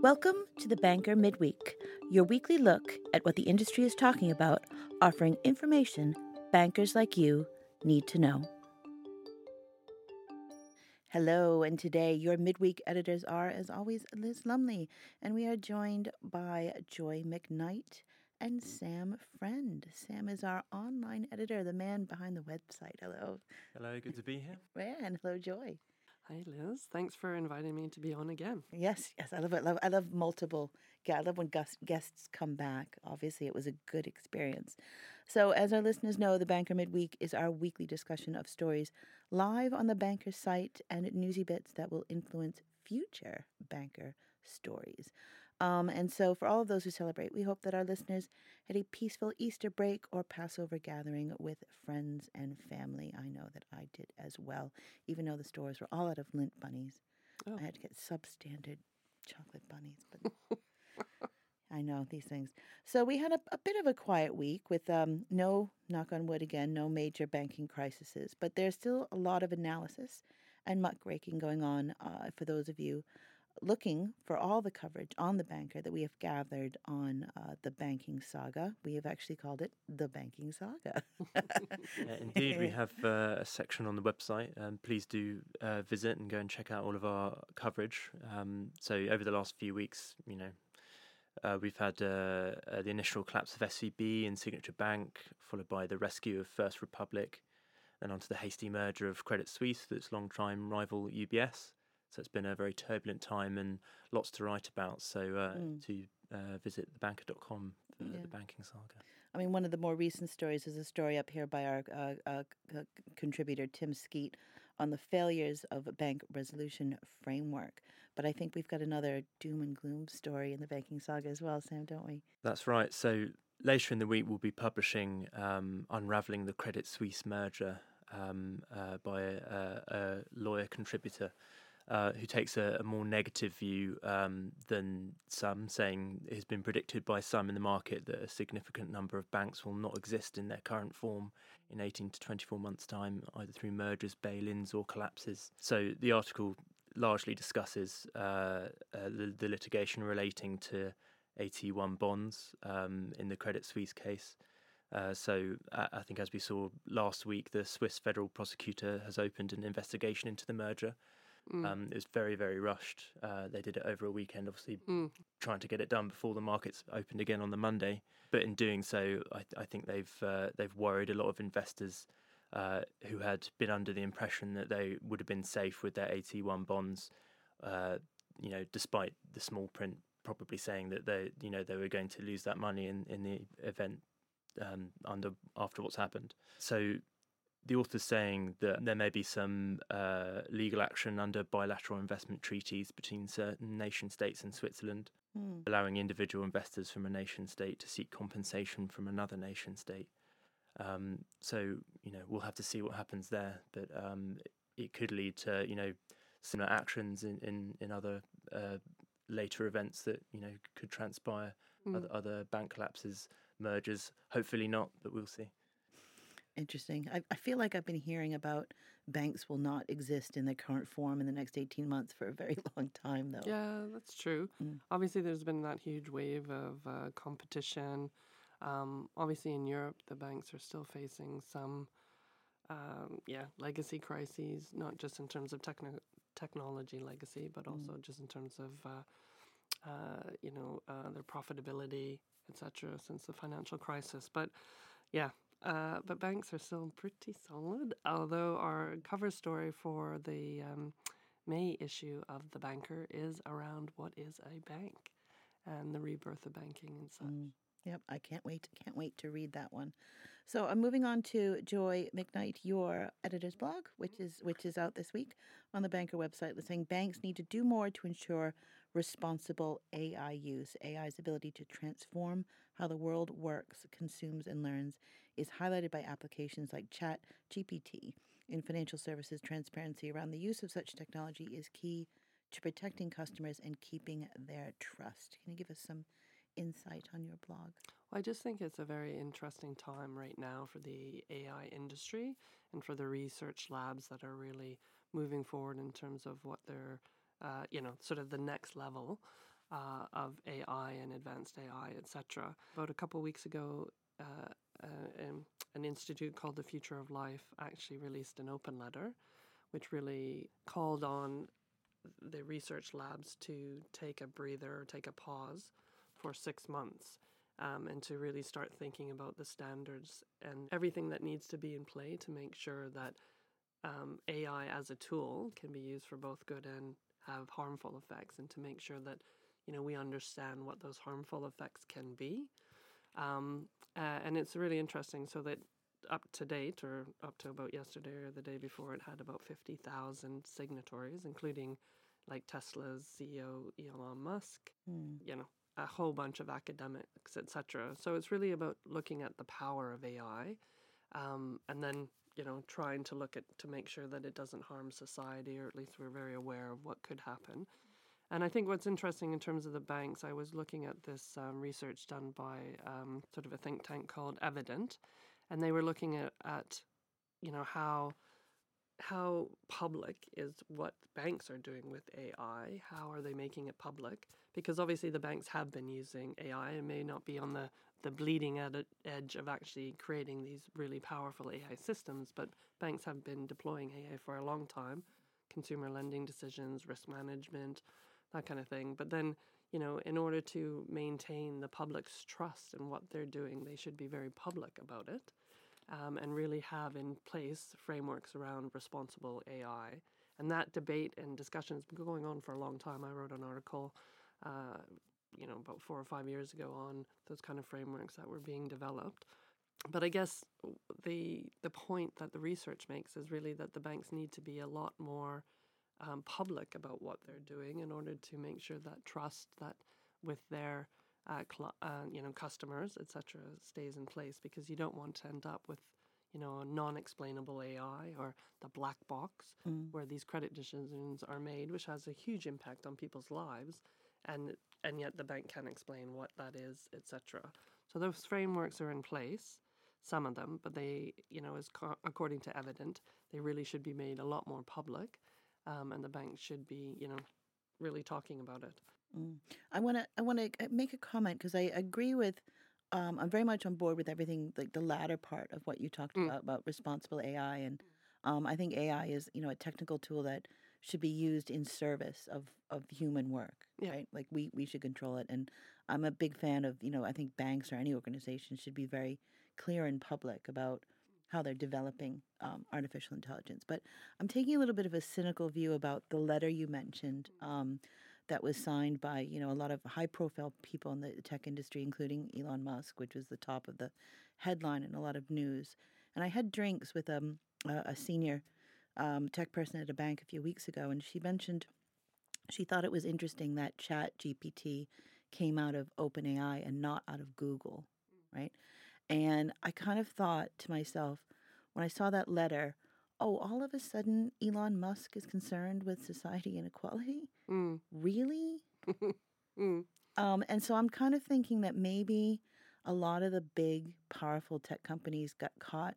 Welcome to the Banker Midweek, your weekly look at what the industry is talking about, offering information bankers like you need to know. Hello, and today your midweek editors are, as always, Liz Lumley, and we are joined by Joy Macknight and Sam Friend. Sam is our online editor, the man behind the website. Hello. Hello, good to be here. Yeah, and hello, Joy. Hi, Liz. Thanks for inviting me to be on again. Yes, yes, I love it. I love, I love multiple. Yeah, I love when guest, guests come back. Obviously, it was a good experience. So, as our listeners know, the Banker Midweek is our weekly discussion of stories live on the Banker site and newsy bits that will influence future Banker stories. Um, and so, for all of those who celebrate, we hope that our listeners had a peaceful Easter break or Passover gathering with friends and family. I know that I did as well, even though the stores were all out of Lindt bunnies. Oh. I had to get substandard chocolate bunnies, but I know these things. So we had a, a bit of a quiet week with um, no, knock on wood again, no major banking crises, but there's still a lot of analysis and muckraking going on uh, for those of you looking for all the coverage on the banker that we have gathered on uh, the banking saga. We have actually called it the banking saga. Yeah, indeed, we have uh, a section on the website. Um, please do uh, visit and go and check out all of our coverage. Um, so over the last few weeks, you know, uh, we've had uh, uh, the initial collapse of SVB and Signature Bank, followed by the rescue of First Republic, then onto the hasty merger of Credit Suisse with its long-time rival UBS. So it's been a very turbulent time and lots to write about. So uh, Mm. to uh, visit thebanker.com for Yeah. the banking saga. I mean, one of the more recent stories is a story up here by our uh, uh, contributor, Tim Skeet, on the failures of a bank resolution framework. But I think we've got another doom and gloom story in the banking saga as well, Sam, don't we? That's right. So later in the week, we'll be publishing um, Unraveling the Credit Suisse Merger um, uh, by a, a lawyer contributor uh, who takes a, a more negative view um, than some, saying it has been predicted by some in the market that a significant number of banks will not exist in their current form in 18 to 24 months' time, either through mergers, bail ins, or collapses. So the article largely discusses uh, uh, the, the litigation relating to AT1 bonds um, in the Credit Suisse case. Uh, so uh, I think, as we saw last week, the Swiss federal prosecutor has opened an investigation into the merger. Mm. Um, it was very, very rushed. Uh, they did it over a weekend, obviously Mm. trying to get it done before the markets opened again on the Monday. But in doing so, I, I think they've uh, they've worried a lot of investors uh, who had been under the impression that they would have been safe with their AT1 bonds. Uh, you know, despite the small print probably saying that they you know they were going to lose that money in in the event um, under after what's happened. So the author's saying that there may be some uh, legal action under bilateral investment treaties between certain nation states and Switzerland, Hmm. allowing individual investors from a nation state to seek compensation from another nation state. Um, so you know we'll have to see what happens there, but um, it could lead to you know similar actions in in, in other uh, later events that you know could transpire, Mm. other, other bank collapses, mergers. Hopefully not, but we'll see. Interesting. I, I feel like I've been hearing about banks will not exist in their current form in the next 18 months for a very long time, though. Yeah, that's true. Mm. Obviously, there's been that huge wave of uh, competition. Um, obviously, in Europe, the banks are still facing some, um, yeah, legacy crises, not just in terms of techno- technology legacy, but also just in terms of, uh, uh, you know, uh, their profitability, etc. Since the financial crisis, but yeah. Uh, but banks are still pretty solid. Although our cover story for the um, May issue of The Banker is around what is a bank and the rebirth of banking and such. Mm. Yep, I can't wait. Can't wait to read that one. So I'm moving on to Joy Macknight, your editor's blog, which mm-hmm. is which is out this week on the Banker website, saying banks need to do more to ensure responsible AI use. AI's ability to transform how the world works, consumes, and learns is highlighted by applications like Chat GPT. In financial services, transparency around the use of such technology is key to protecting customers and keeping their trust. Can you give us some insight on your blog? Well, I just think it's a very interesting time right now for the AI industry and for the research labs that are really moving forward in terms of what they're, uh, you know, sort of the next level. uh, of AI and advanced AI, etc. About a couple weeks ago, uh, uh, um, an institute called the Future of Life actually released an open letter, which really called on the research labs to take a breather, take a pause for six months. Um, and to really start thinking about the standards and everything that needs to be in play to make sure that um, AI as a tool can be used for both good and have harmful effects, and to make sure that you know we understand what those harmful effects can be. Um, uh, and it's really interesting. So that up to date, or up to about yesterday or the day before, it had about fifty thousand signatories, including like Tesla's CEO Elon Musk. Mm. You know, a whole bunch of academics, etc. So it's really about looking at the power of AI, um, and then you know trying to look at to make sure that it doesn't harm society, or at least we're very aware of what could happen. And I think what's interesting in terms of the banks, I was looking at this um, research done by um, sort of a think tank called Evident, and they were looking at, at you know how how public is what banks are doing with AI? How are they making it public? Because obviously the banks have been using AI and may not be on the, the bleeding ed- edge of actually creating these really powerful AI systems, but banks have been deploying AI for a long time consumer lending decisions, risk management, that kind of thing. But then, you know, in order to maintain the public's trust in what they're doing, they should be very public about it um, and really have in place frameworks around responsible AI. And that debate and discussion has been going on for a long time. I wrote an article, uh, you know, about four or five years ago on those kind of frameworks that were being developed. But I guess the the point that the research makes is really that the banks need to be a lot more um, public about what they're doing in order to make sure that trust that with their uh, cl- uh, you know customers etc stays in place because you don't want to end up with you know a non-explainable AI or the black box Mm. where these credit decisions are made which has a huge impact on people's lives and and yet the bank can't explain what that is etc so those frameworks are in place some of them but they you know as co- according to evident they really should be made a lot more public um, and the bank should be you know really talking about it Mm. I want to I want to make a comment because I agree with um, I'm very much on board with everything like the latter part of what you talked Mm. about about responsible AI and um, I think AI is you know a technical tool that should be used in service of of human work Yeah. right like we we should control it and I'm a big fan of you know I think banks or any organization should be very clear and public about how they're developing um, artificial intelligence but I'm taking a little bit of a cynical view about the letter you mentioned um, that was signed by you know a lot of high profile people in the tech industry including Elon Musk which was the top of the headline in a lot of news and I had drinks with um, a, a senior um, tech person at a bank a few weeks ago and she mentioned she thought it was interesting that chat GPT came out of OpenAI and not out of Google right and I kind of thought to myself when I saw that letter oh all of a sudden Elon Musk is concerned with society inequality mm. really mm. um, and so I'm kind of thinking that maybe a lot of the big, powerful tech companies got caught,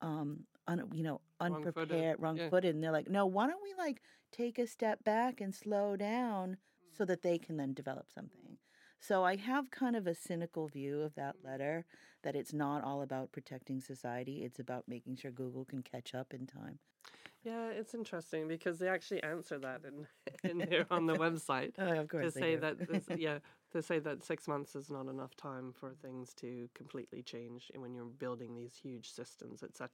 um, un, you know, unprepared, yeah. wrong-footed, and they're like, no, why don't we like take a step back and slow down so mm. that they can then develop something. So I have kind of a cynical view of that mm. letter that it's not all about protecting society; it's about making sure Google can catch up in time. Yeah, it's interesting because they actually answer that in in there on the website Oh, of to say that this, yeah to say that six months is not enough time for things to completely change when you're building these huge systems, etc.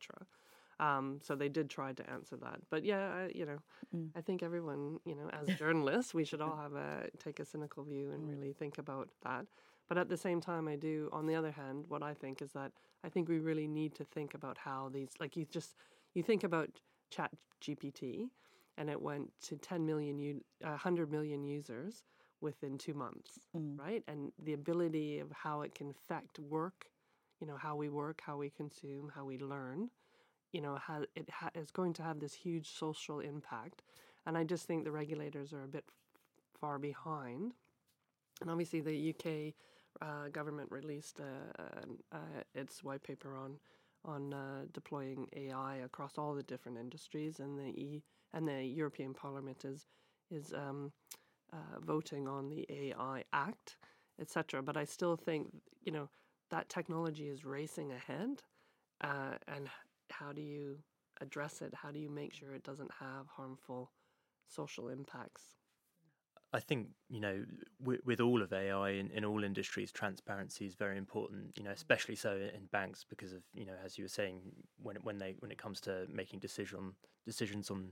Um, so they did try to answer that, but yeah, I, you know, Mm. I think everyone, you know, as journalists, we should all have a take a cynical view and really think about that. But at the same time, I do. On the other hand, what I think is that I think we really need to think about how these, like you just, you think about Chat GPT, and it went to 10 million, u- uh, 100 million users within two months, Mm. right? And the ability of how it can affect work, you know, how we work, how we consume, how we learn, you know, how it ha- is going to have this huge social impact. And I just think the regulators are a bit far behind. And obviously, the UK uh, government released uh, uh, its white paper on on uh, deploying AI across all the different industries, and the e- and the European Parliament is is um, uh, voting on the AI Act, etc. But I still think you know that technology is racing ahead, uh, and how do you address it? How do you make sure it doesn't have harmful social impacts? I think you know with, with all of AI in, in all industries, transparency is very important. You know, especially so in banks because of you know as you were saying when when they when it comes to making decision decisions on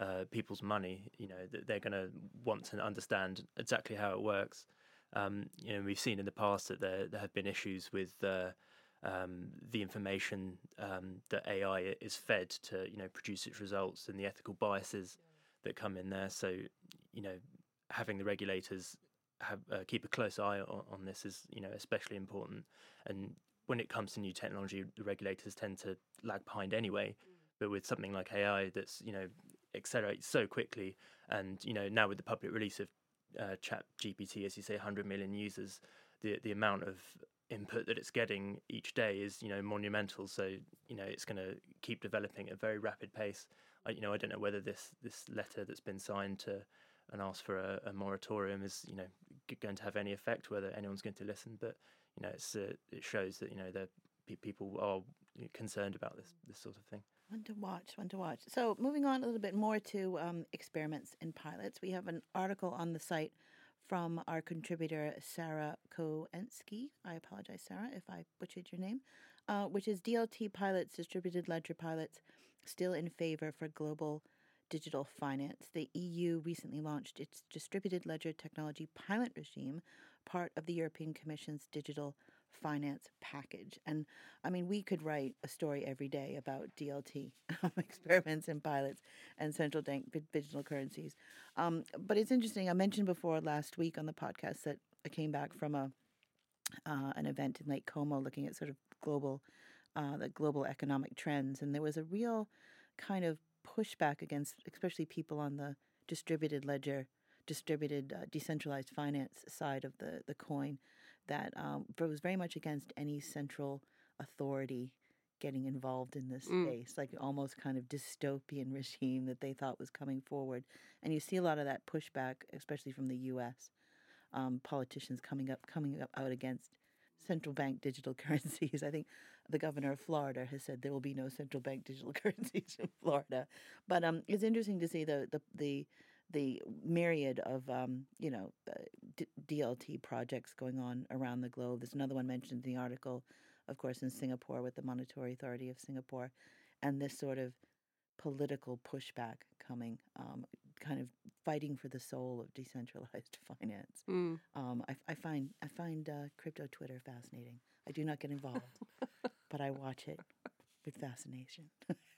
uh, people's money, you know that they're going to want to understand exactly how it works. Um, you know, we've seen in the past that there there have been issues with uh, um, the information um, that AI is fed to you know produce its results and the ethical biases that come in there. So you know having the regulators have uh, keep a close eye on, on, this is you know especially important. And when it comes to new technology, the regulators tend to lag behind anyway. Mm. But with something like AI, that's you know accelerates so quickly, and you know now with the public release of uh, Chat GPT, as you say, 100 million users, the the amount of input that it's getting each day is you know monumental. So you know it's going to keep developing at a very rapid pace. I, you know I don't know whether this this letter that's been signed to and ask for a, a moratorium is you know going to have any effect, whether anyone's going to listen. But you know, it's uh, it shows that you know the people are concerned about this this sort of thing. One to watch, one to watch. So moving on a little bit more to um, experiments and pilots, we have an article on the site from our contributor Sarah Koensky. I apologize, Sarah, if I butchered your name. Uh, which is DLT pilots, distributed ledger pilots, still in favor for global digital finance. The EU recently launched its distributed ledger technology pilot regime, part of the European Commission's digital finance package. And I mean, we could write a story every day about DLT experiments and pilots and central bank digital currencies. Um, but it's interesting. I mentioned before last week on the podcast that I came back from a uh, an event in Lake Como looking at sort of global uh, the global economic trends, and there was a real kind of pushback against, especially people on the distributed ledger, distributed uh, decentralized finance side of the, the coin, that um, was very much against any central authority getting involved in this mm. space, like almost kind of dystopian regime that they thought was coming forward. And you see a lot of that pushback, especially from the U.S. Um, politicians coming up, coming up out against central bank digital currencies. I think the governor of Florida has said there will be no central bank digital currencies in Florida. But um, it's interesting to see the the the, the myriad of um, you know uh, D- DLT projects going on around the globe. There's another one mentioned in the article, of course, in Singapore with the Monetary Authority of Singapore, and this sort of political pushback coming, um, kind of fighting for the soul of decentralized finance. Mm. Um, I, I, find I find uh, crypto Twitter fascinating. I do not get involved, but I watch it with fascination.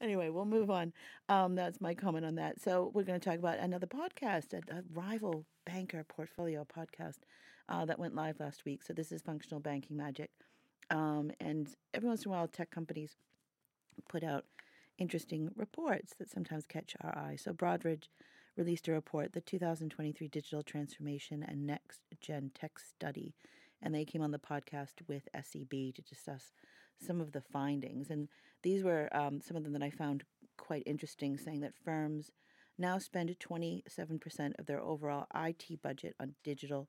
anyway, we'll move on. Um, that's my comment on that. So we're going to talk about another podcast, a, a rival banker portfolio podcast uh, that went live last week. So this is Functional Banking Magic, um, and every once in a while, tech companies put out interesting reports that sometimes catch our eye. So Broadridge released a report, the 2023 Digital Transformation and Next Gen Tech Study, and they came on the podcast with SEB to discuss some of the findings. And these were um, some of them that I found quite interesting, saying that firms now spend 27% of their overall IT budget on digital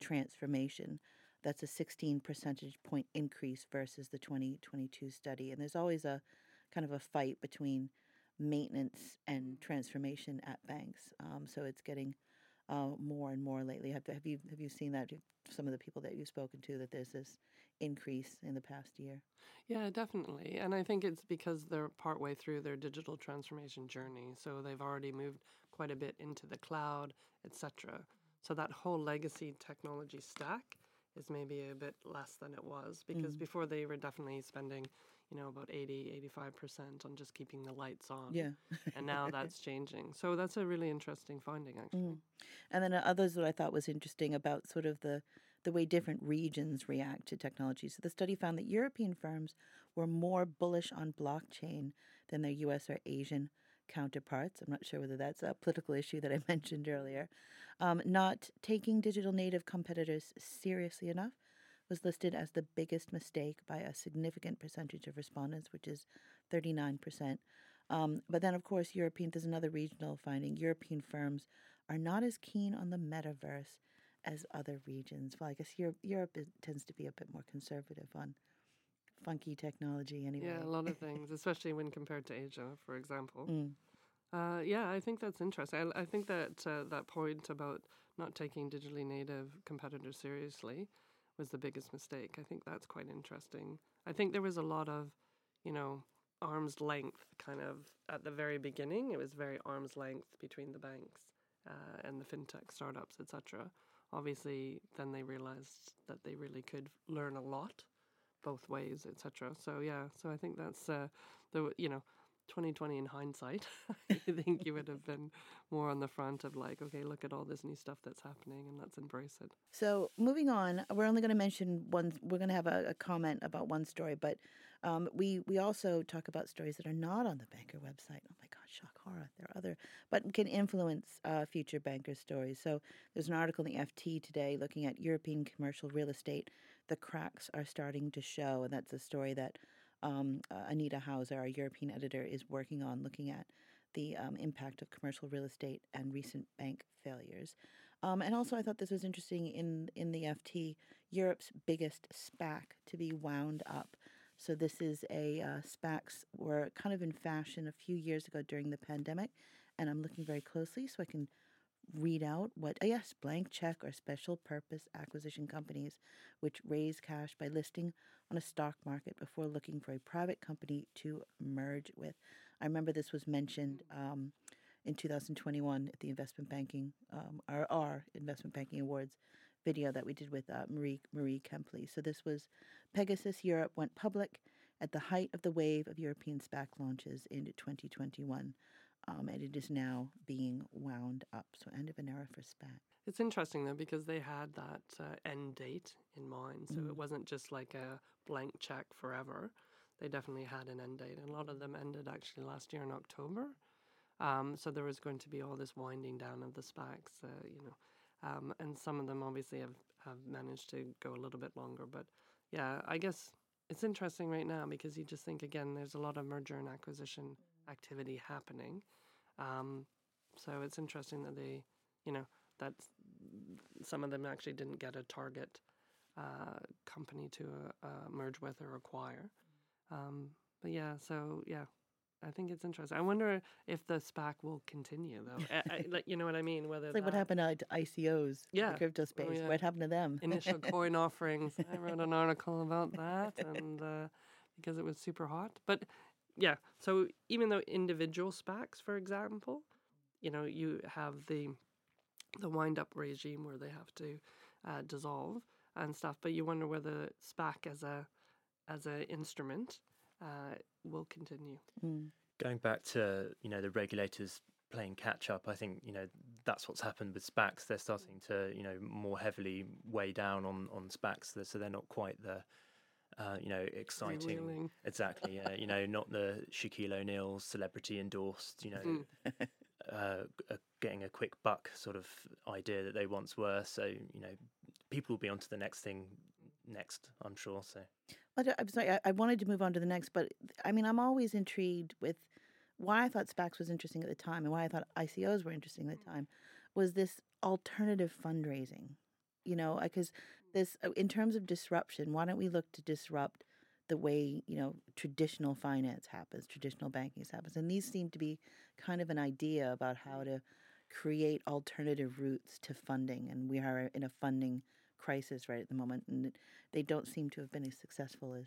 transformation. That's a 16 percentage point increase versus the 2022 study. And there's always a kind of a fight between maintenance and transformation at banks. Um, so it's getting uh, more and more lately. Have, have you have you seen that? Some of the people that you've spoken to that there's this increase in the past year. Yeah, definitely, and I think it's because they're partway through their digital transformation journey. So they've already moved quite a bit into the cloud, etc. So that whole legacy technology stack is maybe a bit less than it was because mm. before they were definitely spending you know, about 80, 85% on just keeping the lights on. Yeah. and now that's changing. So that's a really interesting finding, actually. Mm. And then uh, others that I thought was interesting about sort of the, the way different regions react to technology. So the study found that European firms were more bullish on blockchain than their US or Asian counterparts. I'm not sure whether that's a political issue that I mentioned earlier. Um, not taking digital native competitors seriously enough was listed as the biggest mistake by a significant percentage of respondents, which is 39%. Um, but then, of course, European, there's another regional finding. European firms are not as keen on the metaverse as other regions. Well, I guess Europe, Europe is, tends to be a bit more conservative on funky technology anyway. Yeah, a lot of things, especially when compared to Asia, for example. Mm. Uh, yeah, I think that's interesting. I, I think that uh, that point about not taking digitally native competitors seriously was the biggest mistake. I think that's quite interesting. I think there was a lot of, you know, arm's length kind of at the very beginning. It was very arm's length between the banks uh, and the fintech startups, etc. Obviously, then they realized that they really could learn a lot both ways, etc. So yeah, so I think that's uh, the you know 2020 in hindsight, I think you would have been more on the front of like, okay, look at all this new stuff that's happening and let's embrace it. So moving on, we're only going to mention one. We're going to have a, a, comment about one story, but um, we we also talk about stories that are not on the banker website. Oh my God, shock horror! There are other, but can influence uh, future banker stories. So there's an article in the FT today looking at European commercial real estate. The cracks are starting to show, and that's a story that um, uh, Anita Hawser, our European editor, is working on, looking at the um, impact of commercial real estate and recent bank failures. Um, and also, I thought this was interesting in in the FT, Europe's biggest SPAC to be wound up. So this is a uh, SPACs were kind of in fashion a few years ago during the pandemic, and I'm looking very closely so I can read out what, oh yes, blank check or special purpose acquisition companies which raise cash by listing on a stock market before looking for a private company to merge with. I remember this was mentioned um, in 2021 at the investment banking, um, our, our investment banking awards video that we did with uh, Marie Marie Kemplay. So this was Pegasus Europe went public at the height of the wave of European SPAC launches in 2021 um, and it is now being wound up. So, end of an era for SPAC. It's interesting though because they had that uh, end date in mind, so mm. it wasn't just like a blank check forever. They definitely had an end date, and a lot of them ended actually last year in October. Um, so there was going to be all this winding down of the SPACs, uh, you know, um, and some of them obviously have have managed to go a little bit longer. But yeah, I guess it's interesting right now because you just think again, there's a lot of merger and acquisition activity happening. Um, so it's interesting that they, you know, that some of them actually didn't get a target uh, company to uh, merge with or acquire. Um, but yeah, so yeah, I think it's interesting. I wonder if the SPAC will continue though. I, I, like, you know what I mean? Whether it's like what happened to ICOs, yeah, the crypto oh, space. Oh, yeah. What happened to them? Initial coin offerings. I wrote an article about that, and uh, because it was super hot. But yeah. So even though individual SPACs, for example, you know, you have the the wind up regime where they have to uh, dissolve and stuff, but you wonder whether SPAC as a as an instrument uh, will continue. Mm. Going back to you know the regulators playing catch up, I think you know that's what's happened with SPACs. They're starting to you know more heavily weigh down on on SPACs, so they're not quite the uh, you know, exciting. Exactly. Yeah. you know, not the Shaquille O'Neal celebrity endorsed. You know, mm. uh, getting a quick buck sort of idea that they once were. So you know, people will be on to the next thing next. I'm sure. So. I'm sorry. I, I wanted to move on to the next, but I mean, I'm always intrigued with why I thought SPACs was interesting at the time and why I thought ICOs were interesting at the time was this alternative fundraising. You know, because this uh, in terms of disruption why don't we look to disrupt the way you know traditional finance happens traditional banking happens and these seem to be kind of an idea about how to create alternative routes to funding and we are in a funding crisis right at the moment and they don't seem to have been as successful as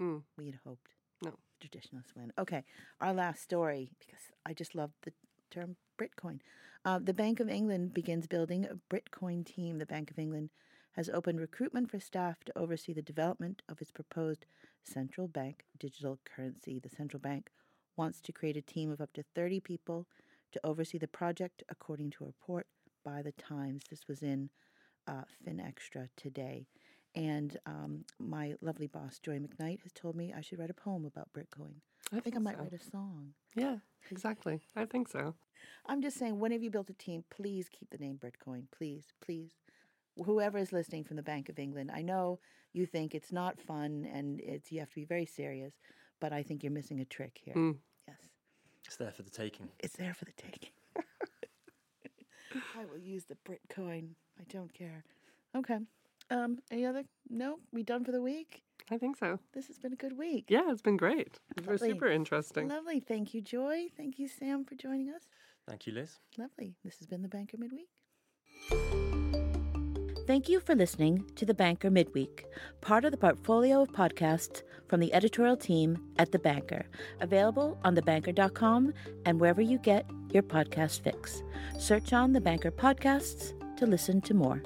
mm. we had hoped no traditionalists win okay our last story because i just love the term britcoin uh, the bank of england begins building a britcoin team the bank of england has opened recruitment for staff to oversee the development of its proposed central bank digital currency. The central bank wants to create a team of up to 30 people to oversee the project, according to a report by the Times. This was in uh, FinExtra today. And um, my lovely boss, Joy Macknight, has told me I should write a poem about Britcoin. I, I think, think, I might so. write a song. Yeah, exactly. I think so. I'm just saying, whenever you build a team, please keep the name Britcoin. Please, please whoever is listening from the Bank of England, I know you think it's not fun and it's you have to be very serious, but I think you're missing a trick here. Mm. Yes. It's there for the taking. It's there for the taking. I will use the Brit coin. I don't care. Okay. Um, any other? No, we done for the week. I think so. This has been a good week. Yeah, it's been great. It was Lovely. super interesting. Lovely. Thank you, Joy. Thank you, Sam, for joining us. Thank you, Liz. Lovely. This has been the Banker Midweek. Thank you for listening to the Banker Midweek, part of the portfolio of podcasts from the editorial team at The Banker, available on thebanker.com and wherever you get your podcast fix. Search on The Banker Podcasts to listen to more.